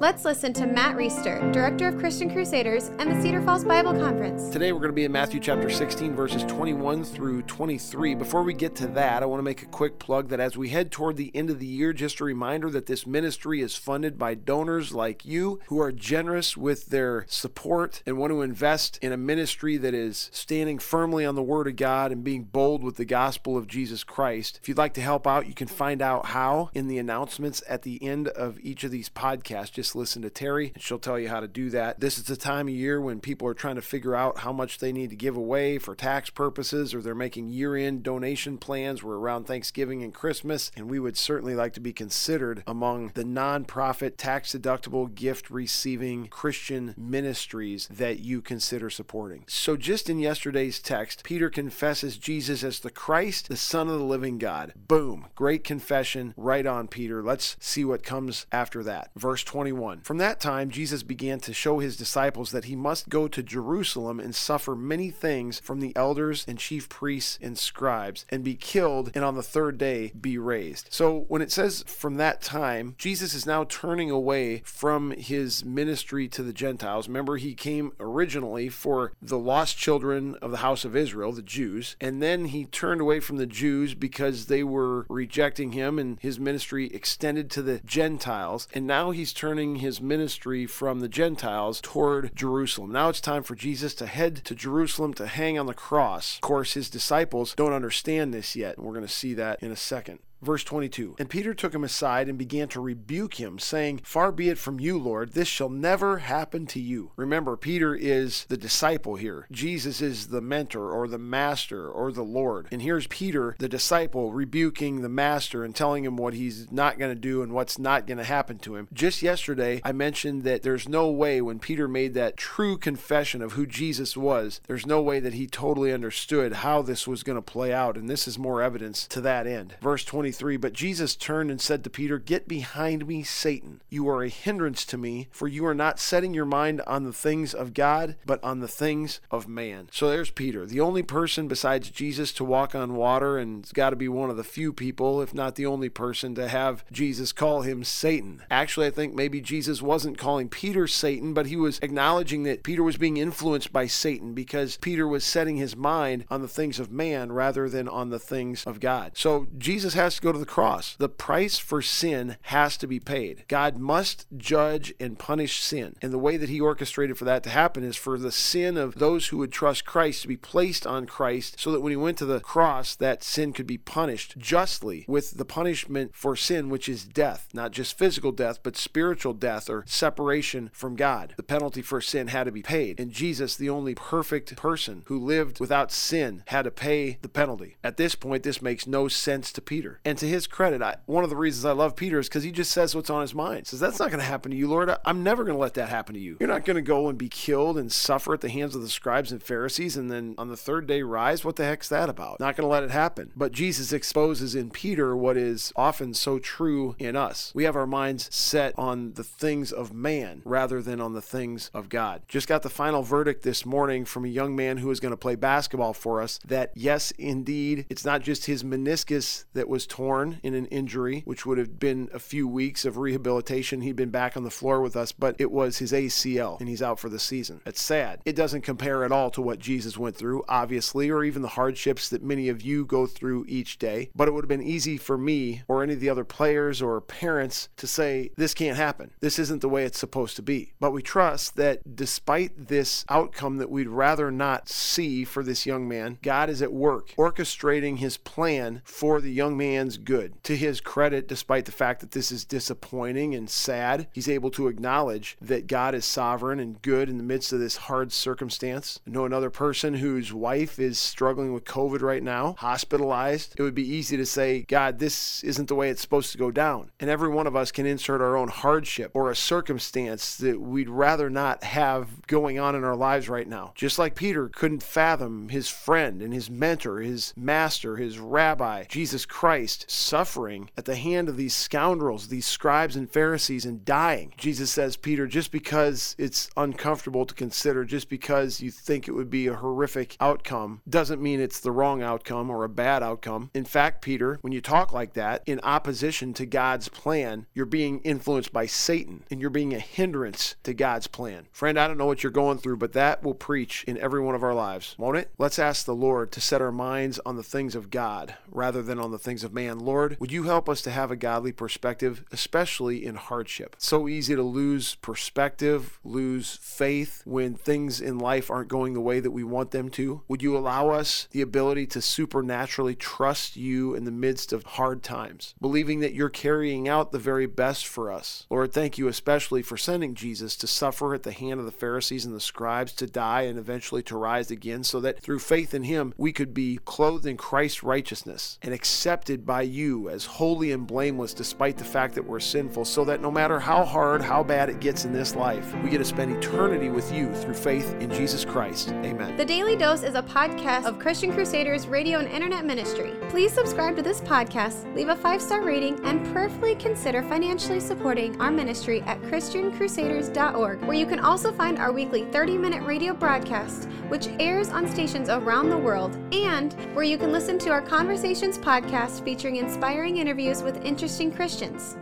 Let's listen to Matt Reisetter, Director of Christian Crusaders and the Cedar Falls Bible Conference. Today we're going to be in Matthew chapter 16, verses 21 through 23. Before we get to that, I want to make a quick plug that as we head toward the end of the year, just a reminder that this ministry is funded by donors like you who are generous with their support and want to invest in a ministry that is standing firmly on the Word of God and being bold with the gospel of Jesus Christ. If you'd like to help out, you can find out how in the announcements at the end of each of these podcasts. Just just listen to Terri and she'll tell you how to do that. This is the time of year when people are trying to figure out how much they need to give away for tax purposes or they're making year end donation plans. We're around Thanksgiving and Christmas, and we would certainly like to be considered among the nonprofit, tax deductible, gift receiving Christian ministries that you consider supporting. So, just in yesterday's text, Peter confesses Jesus as the Christ, the Son of the living God. Boom. Great confession. Right on, Peter. Let's see what comes after that. Verse 21. 21. From that time, Jesus began to show his disciples that he must go to Jerusalem and suffer many things from the elders and chief priests and scribes, and be killed, and on the third day be raised. So when it says from that time, Jesus is now turning away from his ministry to the Gentiles. Remember, he came originally for the lost children of the house of Israel, the Jews, and then he turned away from the Jews because they were rejecting him, and his ministry extended to the Gentiles. And now he's turning his ministry from the Gentiles toward Jerusalem. Now it's time for Jesus to head to Jerusalem to hang on the cross. Of course, his disciples don't understand this yet, and we're going to see that in a second. Verse 22 And Peter took him aside and began to rebuke him, saying, Far be it from you, Lord, this shall never happen to you. Remember, Peter is the disciple here. Jesus is the mentor or the master or the Lord. And here's Peter, the disciple, rebuking the master and telling him what he's not going to do and what's not going to happen to him. Just yesterday, I mentioned that there's no way when Peter made that true confession of who Jesus was, there's no way that he totally understood how this was going to play out. And this is more evidence to that end. Verse 20. 23 But Jesus turned and said to Peter, Get behind me, Satan. You are a hindrance to me, for you are not setting your mind on the things of God, but on the things of man. So there's Peter, the only person besides Jesus to walk on water, and it's got to be one of the few people, if not the only person, to have Jesus call him Satan. Actually, I think maybe Jesus wasn't calling Peter Satan, but he was acknowledging that Peter was being influenced by Satan because Peter was setting his mind on the things of man rather than on the things of God. So Jesus has to go to the cross. The price for sin has to be paid. God must judge and punish sin. And the way that he orchestrated for that to happen is for the sin of those who would trust Christ to be placed on Christ so that when he went to the cross, that sin could be punished justly with the punishment for sin, which is death. Not just physical death, but spiritual death or separation from God. The penalty for sin had to be paid. And Jesus, the only perfect person who lived without sin, had to pay the penalty. At this point, this makes no sense to Peter. And to his credit, I, one of the reasons I love Peter is because he just says what's on his mind. Says, That's not going to happen to you, Lord. I'm never going to let that happen to you. You're not going to go and be killed and suffer at the hands of the scribes and Pharisees and then on the third day rise. What the heck's that about? Not going to let it happen. But Jesus exposes in Peter what is often so true in us. We have our minds set on the things of man rather than on the things of God. Just got the final verdict this morning from a young man who is going to play basketball for us that, yes, indeed, it's not just his meniscus that was torn in an injury, which would have been a few weeks of rehabilitation. He'd been back on the floor with us, but it was his ACL, and he's out for the season. It's sad. It doesn't compare at all to what Jesus went through, obviously, or even the hardships that many of you go through each day. But it would have been easy for me or any of the other players or parents to say, this can't happen. This isn't the way it's supposed to be. But we trust that despite this outcome that we'd rather not see for this young man, God is at work orchestrating his plan for the young good. To his credit, despite the fact that this is disappointing and sad, he's able to acknowledge that God is sovereign and good in the midst of this hard circumstance. I know another person whose wife is struggling with COVID right now, hospitalized. It would be easy to say, God, this isn't the way it's supposed to go down. And every one of us can insert our own hardship or a circumstance that we'd rather not have going on in our lives right now. Just like Peter couldn't fathom his friend and his mentor, his master, his rabbi, Jesus Christ Christ suffering at the hand of these scoundrels, these scribes and Pharisees, and dying. Jesus says, Peter, just because it's uncomfortable to consider, just because you think it would be a horrific outcome, doesn't mean it's the wrong outcome or a bad outcome. In fact, Peter, when you talk like that in opposition to God's plan, you're being influenced by Satan and you're being a hindrance to God's plan. Friend, I don't know what you're going through, but that will preach in every one of our lives, won't it? Let's ask the Lord to set our minds on the things of God rather than on the things of man. Lord, would you help us to have a godly perspective, especially in hardship? so easy to lose perspective, lose faith when things in life aren't going the way that we want them to. Would you allow us the ability to supernaturally trust you in the midst of hard times, believing that you're carrying out the very best for us? Lord, thank you especially for sending Jesus to suffer at the hand of the Pharisees and the scribes, to die and eventually to rise again, so that through faith in him we could be clothed in Christ's righteousness and accepted by you as holy and blameless despite the fact that we're sinful, so that no matter how hard, how bad it gets in this life, we get to spend eternity with you through faith in Jesus Christ. Amen. The Daily Dose is a podcast of Christian Crusaders radio and internet ministry. Please subscribe to this podcast, leave a five star rating, and prayerfully consider financially supporting our ministry at ChristianCrusaders.org, where you can also find our weekly 30 minute radio broadcast, which airs on stations around the world, and where you can listen to our Conversations podcast featuring inspiring interviews with interesting Christians.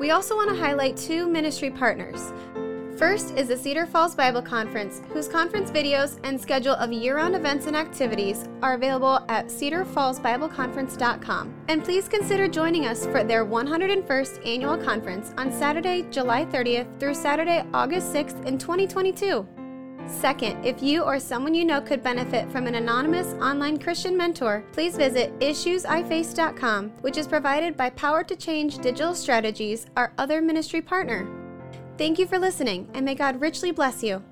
We also want to highlight two ministry partners. First is the Cedar Falls Bible Conference, whose conference videos and schedule of year round events and activities are available at cedarfallsbibleconference.com. And please consider joining us for their 101st annual conference on Saturday, July 30th through Saturday, August 6th in 2022. Second, if you or someone you know could benefit from an anonymous online Christian mentor, please visit issuesiface.com, which is provided by Power to Change Digital Strategies, our other ministry partner. Thank you for listening, and may God richly bless you.